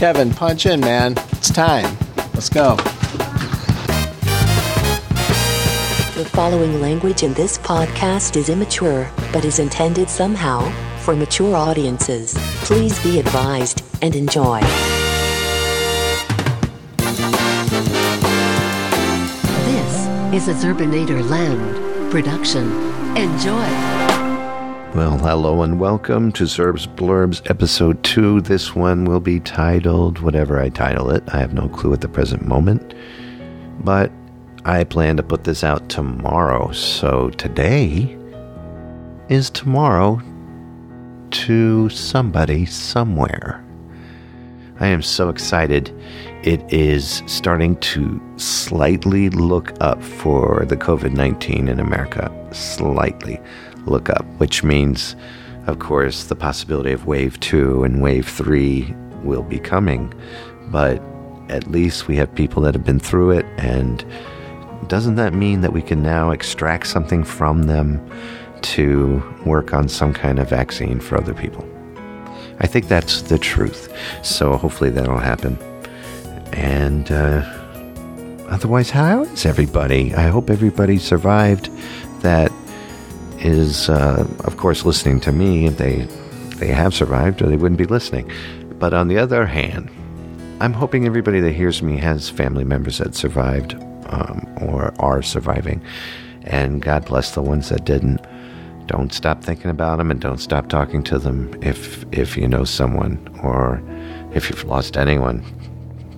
Kevin, punch in, man. It's time. Let's go. The following language in this podcast is immature, but is intended somehow for mature audiences. Please be advised and enjoy. This is a Zerbinator Land production. Enjoy. Well, hello and welcome to Zerb's Blurbs episode 2. This one will be titled whatever I title it. I have no clue at the present moment. But I plan to put this out tomorrow. So today is tomorrow to somebody somewhere. I am so excited. It is starting to slightly look up for the COVID 19 in America. Slightly look up, which means, of course, the possibility of wave two and wave three will be coming. But at least we have people that have been through it. And doesn't that mean that we can now extract something from them to work on some kind of vaccine for other people? I think that's the truth. So hopefully that'll happen. And uh, otherwise, how is everybody? I hope everybody survived. That is, uh, of course, listening to me. They they have survived, or they wouldn't be listening. But on the other hand, I'm hoping everybody that hears me has family members that survived um, or are surviving. And God bless the ones that didn't don't stop thinking about them and don't stop talking to them if if you know someone or if you've lost anyone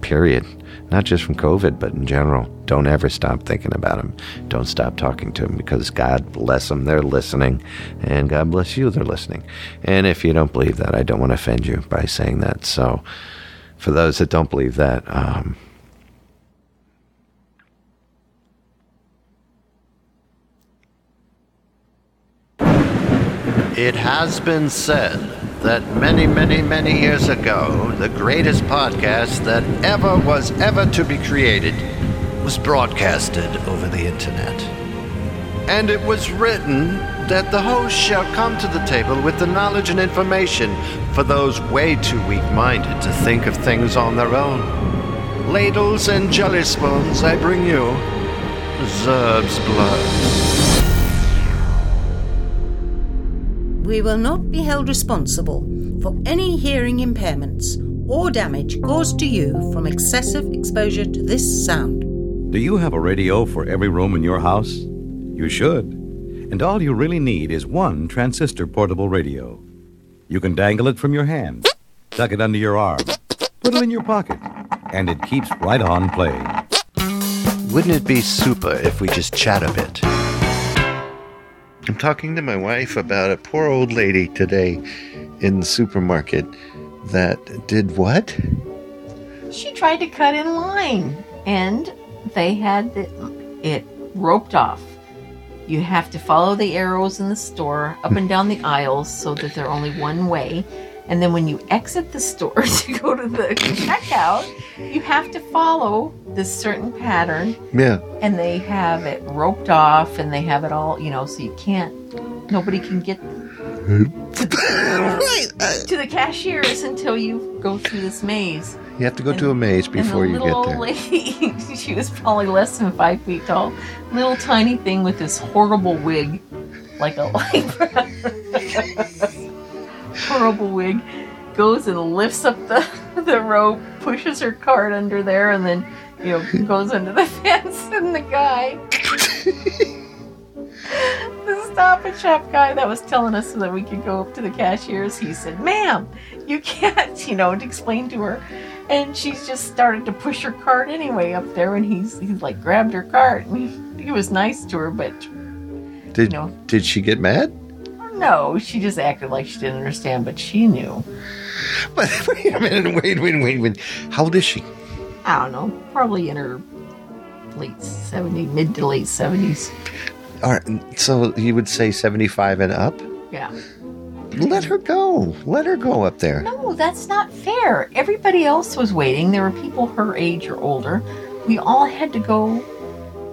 period not just from covid but in general. Don't ever stop thinking about them don't stop talking to them because god bless them they're listening. And god bless you they're listening. And if you don't believe that i don't want to offend you by saying that. So for those that don't believe that um, It has been said that many, many, many years ago, the greatest podcast that ever was ever to be created was broadcasted over the internet. And it was written that the host shall come to the table with the knowledge and information for those way too weak minded to think of things on their own. Ladles and jelly spoons, I bring you Zerb's blood. We will not be held responsible for any hearing impairments or damage caused to you from excessive exposure to this sound. Do you have a radio for every room in your house? You should. And all you really need is one transistor portable radio. You can dangle it from your hand, tuck it under your arm, put it in your pocket, and it keeps right on playing. Wouldn't it be super if we just chat a bit? I'm talking to my wife about a poor old lady today in the supermarket that did what? She tried to cut in line and they had the, it roped off. You have to follow the arrows in the store up and down the aisles so that they're only one way. And then when you exit the store to go to the checkout, you have to follow this certain pattern. Yeah. And they have it roped off and they have it all, you know, so you can't, nobody can get to, to the cashiers until you go through this maze. You have to go to a maze before and you the get little there. old lady, she was probably less than five feet tall, little tiny thing with this horrible wig, like a horrible wig, goes and lifts up the the rope, pushes her cart under there, and then you know goes under the fence, and the guy. The stop and shop guy that was telling us so that we could go up to the cashiers, he said, Ma'am, you can't, you know, to explain to her. And she's just started to push her cart anyway up there, and he's he's like grabbed her cart. And he, he was nice to her, but Did No. did she get mad? no, she just acted like she didn't understand, but she knew. But wait a minute, wait, wait, wait, wait. How old is she? I don't know, probably in her late 70s, mid to late 70s. All right, so you would say seventy-five and up? Yeah. Let her go. Let her go up there. No, that's not fair. Everybody else was waiting. There were people her age or older. We all had to go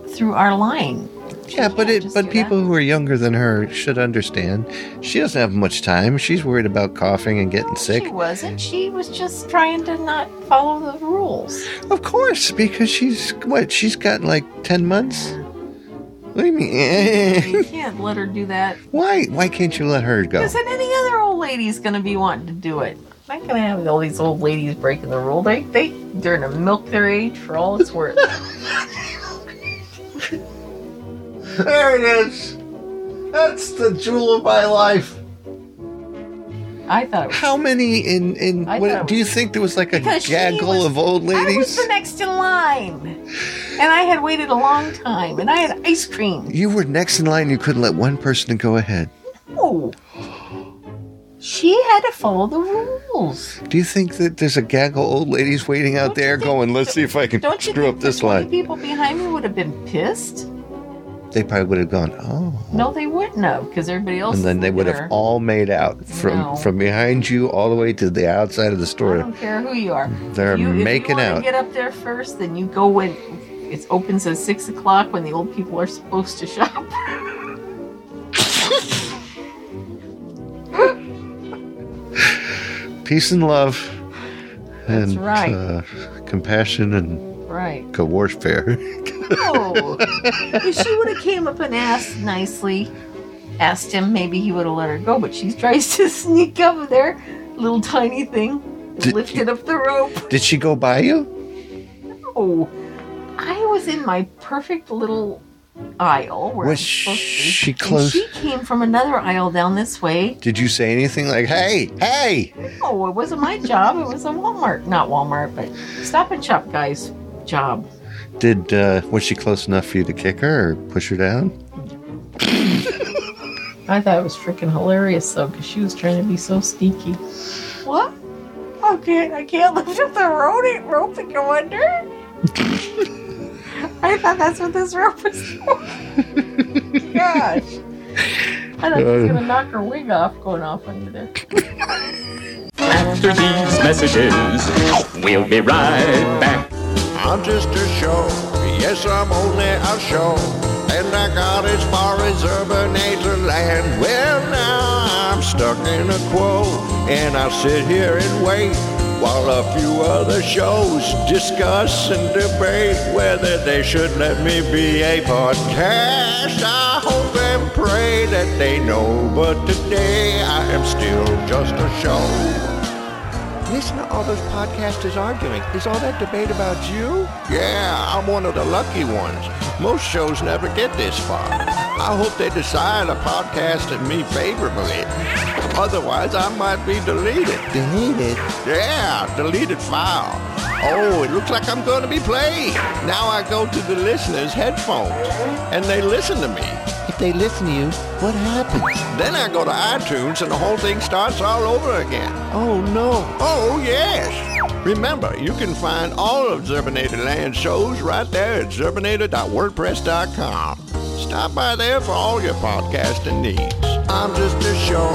through our line. Yeah, but it but people that. who are younger than her should understand. She doesn't have much time. She's worried about coughing and getting sick. She wasn't. She was just trying to not follow the rules. Of course, because she's what? She's got like ten months. What do you mean? You can't let her do that. Why? Why can't you let her go? Because then any other old lady's gonna be wanting to do it. I'm not gonna have all these old ladies breaking the rule. They they they're gonna milk their age for all it's worth. There it is. That's the jewel of my life. I thought it was How many in in? I What, do you think there was like a Because she gaggle was- of old ladies? I was ladies? the next in line, and I had waited a long time, and I had ice cream. You were next in line. You couldn't let one person go ahead. Oh, she had to follow the rules. Do you think that there's a gaggle of old ladies waiting out Don't you there think- going, let's see if I can Don't you screw think up the this 20 line? people behind me would have been pissed? They probably would have gone, oh. No, they wouldn't have, because everybody else. And then they would have all made out from No. from behind you all the way to the outside of the store. I don't care who you are. They're you, making if you out. Get up there first, then you go when it opens at six o'clock when the old people are supposed to shop. Peace and love. That's and right. uh, compassion and right. co warfare. Oh, if she would have came up and asked nicely, asked him, maybe he would have let her go. But she tries to sneak up there, little tiny thing, Did- lifted up the rope. Did she go by you? Oh, I was in my perfect little aisle where Was I'm supposed to be, she close- she came from another aisle down this way. Did you say anything like, hey, hey? No, it wasn't my job. It was a Walmart, not Walmart, but Stop and Shop guy's job. Did uh, was she close enough for you to kick her or push her down? I thought it was freaking hilarious though, because she was trying to be so sneaky. What? Okay. I can't lift up the rope, rope and go under. I thought that's what this rope was for. Gosh. I thought she was gonna knock her wig off going off under there. After these messages, we'll be right back. I'm just a show. Yes, I'm only a show. And I got as far as urban land. Well, now I'm stuck in a quo. And I sit here and wait while a few other shows discuss and debate whether they should let me be a podcast. I hope and pray that they know. But today I am still just a show. Listen to all those podcasters arguing. Is all that debate about you? Yeah, I'm one of the lucky ones. Most shows never get this far. I hope they decide a podcast at me favorably. Otherwise, I might be deleted. Deleted? Yeah, deleted file. Oh, it looks like I'm going to be played. Now I go to the listeners' headphones, and they listen to me. If they listen to you, what happens? Then I go to iTunes and the whole thing starts all over again. Oh no. Oh yes. Remember, you can find all of Zerbinator Land shows right there at zerbinator.wordpress.com. Stop by there for all your podcasting needs. I'm just a show.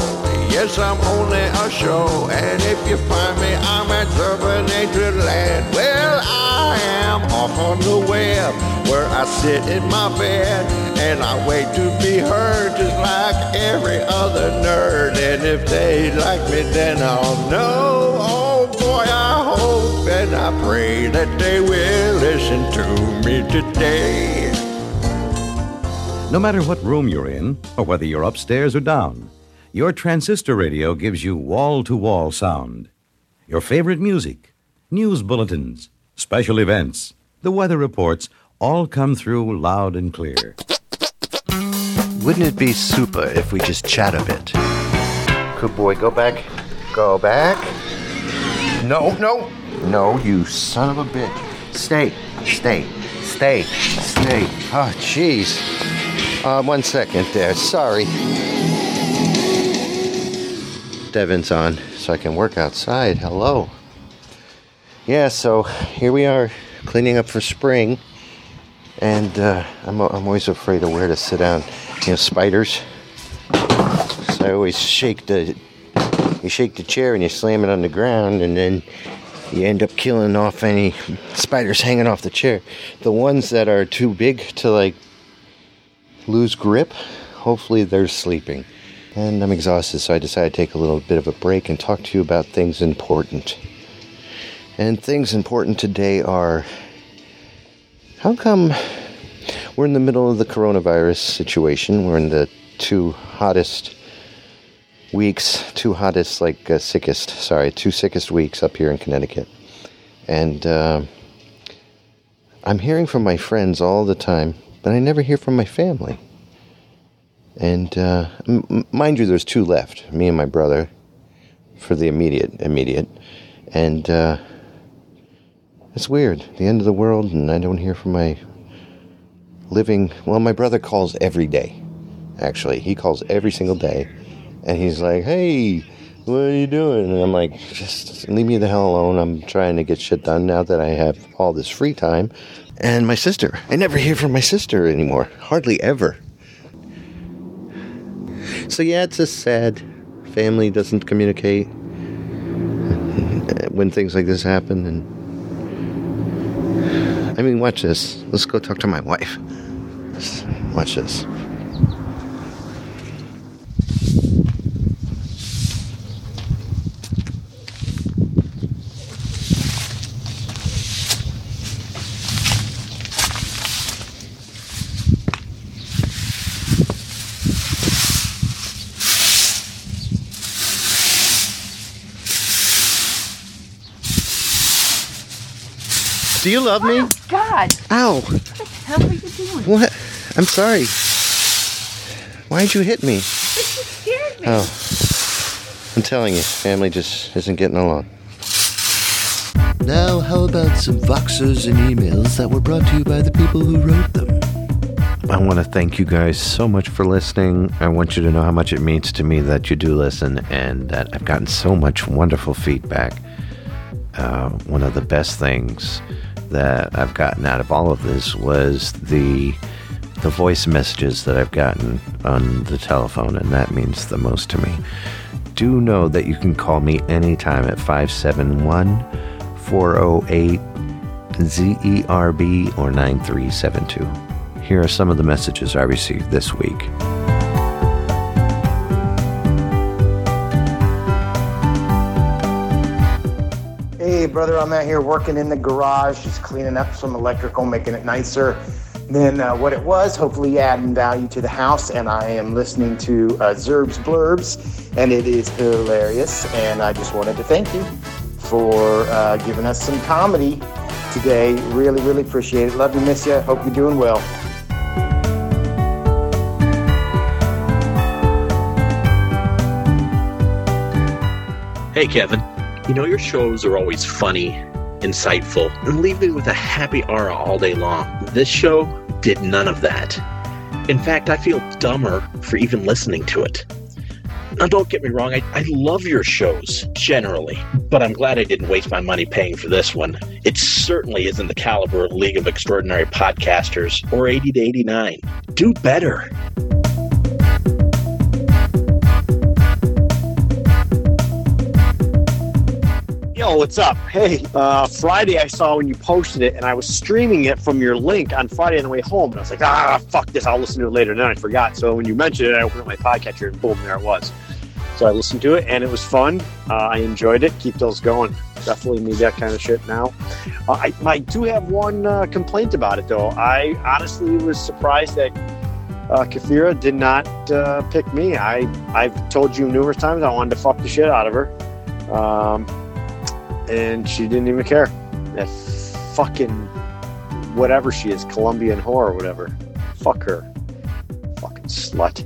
Yes, I'm only a show. And if you find me, I'm at Zerbinator Land. Well, I am off on the web where I sit in my bed and I wait to be heard just like every other nerd. And if they like me, then I'll know. Oh boy, I hope and I pray that they will listen to me today. No matter what room you're in, or whether you're upstairs or down, your transistor radio gives you wall to wall sound. Your favorite music, news bulletins, special events, the weather reports all come through loud and clear. Wouldn't it be super if we just chat a bit? Good boy, go back. Go back. No, no. No, you son of a bitch. Stay, stay, stay, stay. Oh, jeez. Uh, one second there. Sorry. Devin's on, so I can work outside. Hello. Yeah, so here we are, cleaning up for spring. And uh, I'm, I'm always afraid of where to sit down. You know, spiders. So I always shake the you shake the chair and you slam it on the ground, and then you end up killing off any spiders hanging off the chair. The ones that are too big to like lose grip. Hopefully, they're sleeping. And I'm exhausted, so I decided to take a little bit of a break and talk to you about things important. And things important today are how come we're in the middle of the coronavirus situation? We're in the two hottest weeks, two hottest, like uh, sickest, sorry, two sickest weeks up here in Connecticut. And uh, I'm hearing from my friends all the time, but I never hear from my family. And uh, m- mind you, there's two left, me and my brother, for the immediate, immediate. And uh, it's weird, the end of the world, and I don't hear from my living. Well, my brother calls every day, actually. He calls every single day and he's like, "Hey, what are you doing?" And I'm like, "Just leave me the hell alone. I'm trying to get shit done now that I have all this free time." And my sister, I never hear from my sister anymore. Hardly ever. So yeah, it's just sad. Family doesn't communicate when things like this happen, and I mean, watch this. Let's go talk to my wife. Watch this. Love me? Oh, God. Ow. What the hell are you doing? What? I'm sorry. Why'd you hit me? You scared me. Oh. I'm telling you, family just isn't getting along. Now, how about some Voxers and emails that were brought to you by the people who wrote them? I want to thank you guys so much for listening. I want you to know how much it means to me that you do listen and that I've gotten so much wonderful feedback. Uh, one of the best things that I've gotten out of all of this was the the voice messages that I've gotten on the telephone, and that means the most to me. Do know that you can call me anytime at 571 408 ZERB or 9372. Here are some of the messages I received this week. Hey, brother, I'm out here working in the garage, just cleaning up some electrical, making it nicer than uh, what it was. Hopefully, adding value to the house. And I am listening to uh, Zerb's Blurbs, and it is hilarious. And I just wanted to thank you for uh, giving us some comedy today. Really, really appreciate it. Love you, miss you. Hope you're doing well. Hey, Kevin. You know, your shows are always funny, insightful, and leave me with a happy aura all day long. This show did none of that. In fact, I feel dumber for even listening to it. Now, don't get me wrong, I, I love your shows, generally, but I'm glad I didn't waste my money paying for this one. It certainly isn't the caliber of League of Extraordinary Podcasters or 80 to 89. Do better. Yo, what's up? Hey, uh, Friday I saw when you posted it, and I was streaming it from your link on Friday on the way home, and I was like, ah, fuck this, I'll listen to it later. And then I forgot. So when you mentioned it, I opened up my podcatcher, and boom, there it was. So I listened to it, and it was fun. Uh, I enjoyed it. Keep those going. Definitely need that kind of shit now. Uh, I, I do have one uh, complaint about it, though. I honestly was surprised that uh, Kafira did not uh, pick me. I I've told you numerous times I wanted to fuck the shit out of her. Um, and she didn't even care. That fucking whatever she is, Colombian whore or whatever. Fuck her. Fucking slut.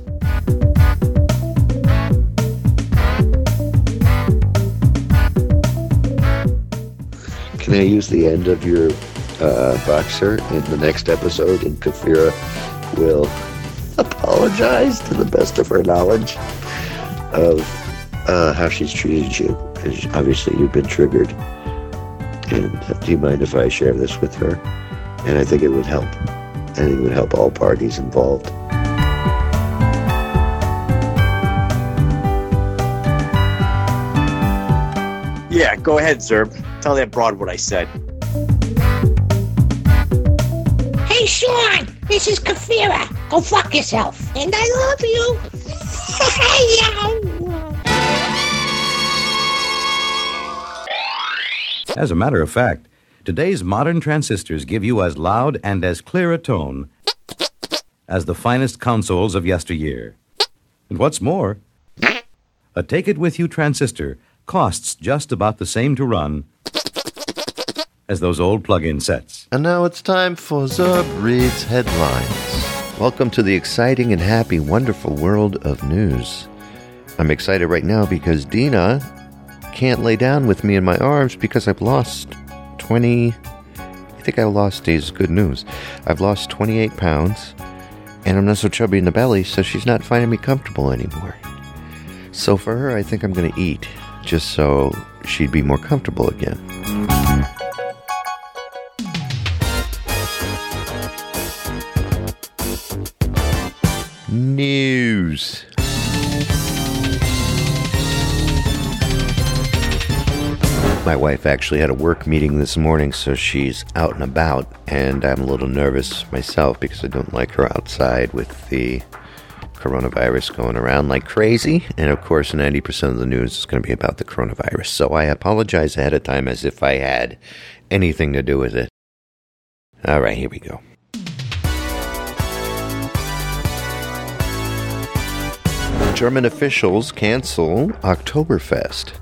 Can I use the end of your uh, Voxer in the next episode? And Kafira will apologize to the best of her knowledge of uh, how she's treated you. Because obviously you've been triggered. And uh, do you mind if I share this with her? And I think it would help. I think it would help all parties involved. Yeah, go ahead, Zerb. Tell that broad what I said. Hey, Sean, this is Kafira. Go fuck yourself. And I love you. As a matter of fact, today's modern transistors give you as loud and as clear a tone as the finest consoles of yesteryear. And what's more, a Take It With You transistor costs just about the same to run as those old plug in sets. And now it's time for Zerb Reads Headlines. Welcome to the exciting and happy, wonderful world of news. I'm excited right now because Dina can't lay down with me in my arms because I've lost 20. I think I lost is good news. I've lost 28 pounds, and I'm not so chubby in the belly, so she's not finding me comfortable anymore. So for her, I think I'm going to eat just so she'd be more comfortable again. News. My wife actually had a work meeting this morning, so she's out and about, and I'm a little nervous myself because I don't like her outside with the coronavirus going around like crazy. And of course, 90% of the news is going to be about the coronavirus. So I apologize ahead of time as if I had anything to do with it. All right, here we go. German officials cancel Oktoberfest.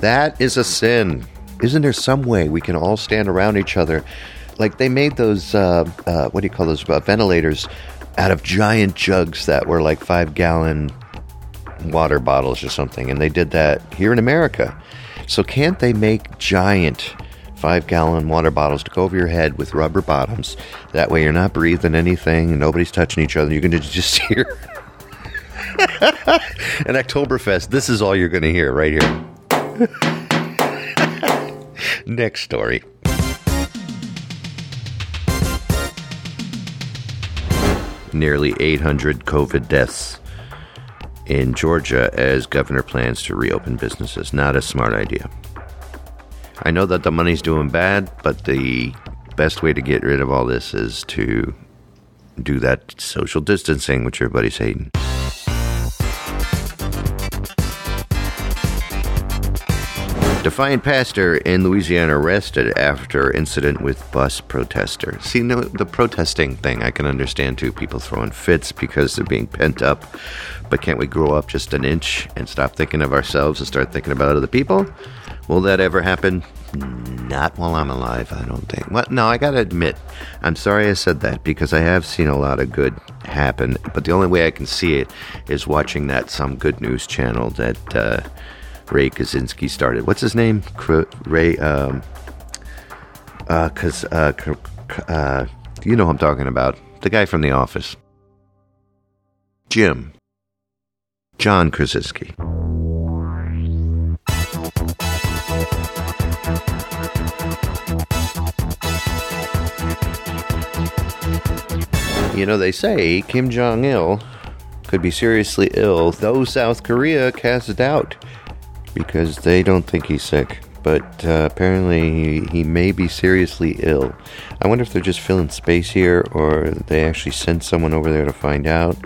That is a sin. Isn't there some way we can all stand around each other? Like they made those, uh, uh, what do you call those, uh, ventilators out of giant jugs that were like five gallon water bottles or something. And they did that here in America. So can't they make giant five gallon water bottles to go over your head with rubber bottoms? That way you're not breathing anything, nobody's touching each other. Going to just hear. and Oktoberfest, this is all you're going to hear right here. Next story. Nearly 800 COVID deaths in Georgia as governor plans to reopen businesses. Not a smart idea. I know that the money's doing bad, but the best way to get rid of all this is to do that social distancing, which everybody's hating. Defiant pastor in Louisiana arrested after incident with bus protester. See, no, the protesting thing I can understand too. People throwing fits because they're being pent up. But can't we grow up just an inch and stop thinking of ourselves and start thinking about other people? Will that ever happen? Not while I'm alive, I don't think. Well, no, I gotta admit, I'm sorry I said that because I have seen a lot of good happen. But the only way I can see it is watching that some good news channel that. Uh, Ray Kaczynski started. What's his name? Ray, um, uh, cause, uh, uh, you know who I'm talking about. The guy from The Office. Jim. John Krasinski. You know, they say Kim Jong il could be seriously ill, though South Korea casts doubt because they don't think he's sick. But uh, apparently, he, may be seriously ill. I wonder if they're just filling space here or they actually sent someone over there to find out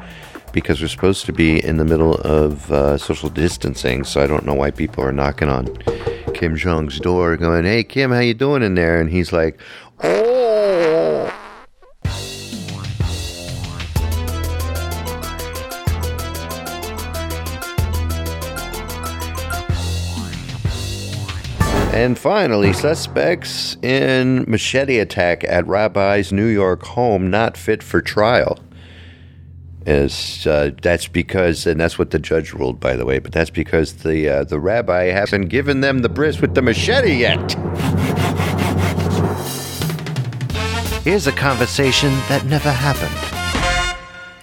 because we're supposed to be in the middle of uh, social distancing, so I don't know why people are knocking on Kim Jong's door going, "Hey Kim, how you doing in there?" And he's like, "Oh." And finally, suspects in machete attack at Rabbi's New York home not fit for trial. Is uh, that's because, and that's what the judge ruled, by the way. But that's because the uh, the rabbi hasn't given them the bris with the machete yet. Here's a conversation that never happened.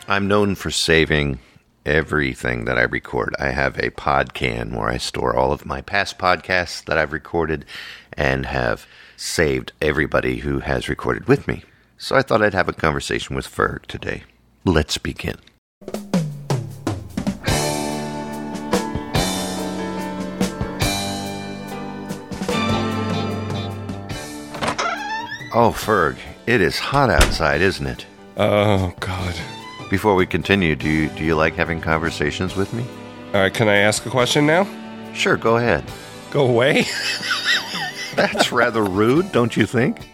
I'm known for saving everything that I record. I have a podcan where I store all of my past podcasts that I've recorded and have saved everybody who has recorded with me. So I thought I'd have a conversation with Ferg today. Let's begin. Oh, Ferg, it is hot outside, isn't it? Oh God. Before we continue, do you do you like having conversations with me? All right, can I ask a question now? Sure, go ahead. Go away. That's rather rude, don't you think?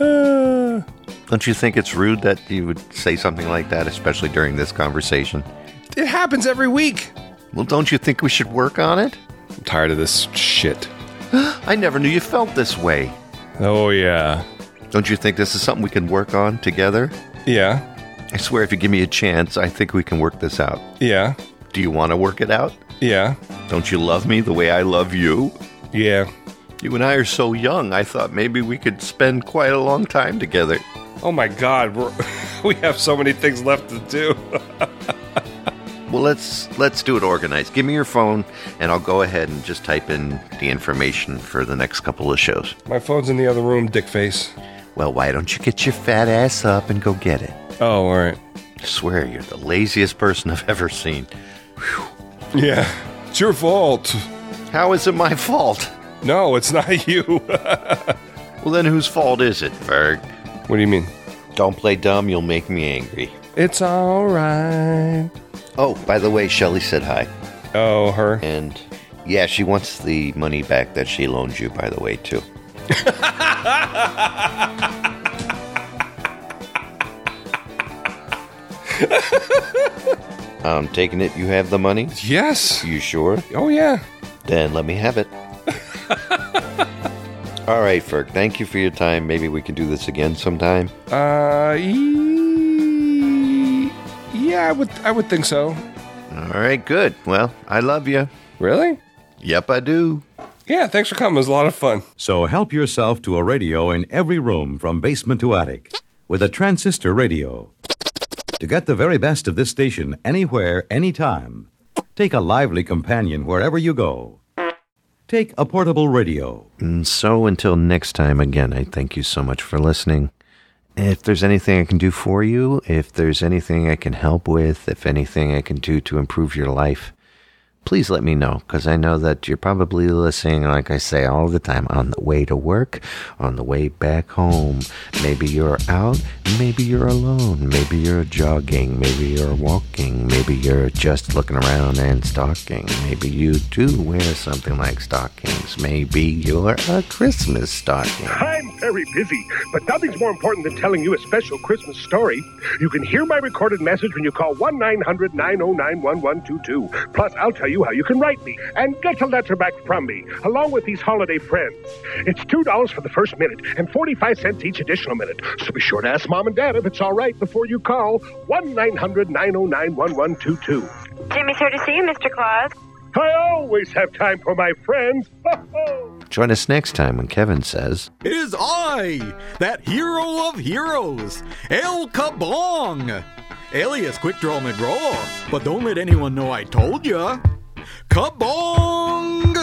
Uh, Don't you think it's rude that you would say something like that, especially during this conversation? it happens every week. Well, don't you think we should work on it? I'm tired of this shit. I never knew you felt this way. Oh yeah. Don't you think this is something we can work on together? Yeah. I swear, if you give me a chance, I think we can work this out. Yeah. Do you want to work it out? Yeah. Don't you love me the way I love you? Yeah. You and I are so young, I thought maybe we could spend quite a long time together. Oh my God, we're, we have so many things left to do. Well, let's let's do it organized. Give me your phone, and I'll go ahead and just type in the information for the next couple of shows. My phone's in the other room, dick face. Well, why don't you get your fat ass up and go get it? Oh, all right. I swear, you're the laziest person I've ever seen. Yeah. It's your fault. How is it my fault? No, it's not you. well, then whose fault is it, Ferg? What do you mean? Don't play dumb, you'll make me angry. It's all right. Oh, by the way, Shelly said hi. Oh, her? And yeah, she wants the money back that she loaned you, by the way, too. I'm taking it you have the money? Yes. You sure? Oh, yeah. Then let me have it. All right, Ferg, thank you for your time. Maybe we can do this again sometime. Uh, e- yeah, I would, I would think so. All right, good. Well, I love you. Really? Yep, I do. Yeah, thanks for coming. It was a lot of fun. So help yourself to a radio in every room from basement to attic with a transistor radio. To get the very best of this station anywhere, anytime, take a lively companion wherever you go. Take a portable radio. And so until next time, again, I thank you so much for listening. If there's anything I can do for you, if there's anything I can help with, if anything I can do to improve your life, please let me know because I know that you're probably listening, like I say all the time, on the way to work, on the way back home. Maybe you're out, maybe you're alone, maybe you're jogging, maybe you're walking, maybe you're just looking around and stalking. Maybe you do wear something like stockings. Maybe you're a Christmas stocking. I'm very busy, but nothing's more important than telling you a special Christmas story. You can hear my recorded message when you call 1 900 909 1122. Plus, I'll tell you how you can write me and get a letter back from me, along with these holiday friends. It's $2 for the first minute and 45 cents each additional minute. So be sure to ask Mom and Dad if it's all right before you call 1 900 909 1122. Jimmy's here to see you, Mr. Claus. I always have time for my friends. Join us next time when Kevin says, It is I, that hero of heroes, El Kabong, alias Quick Draw McGraw. But don't let anyone know I told ya. Kabong!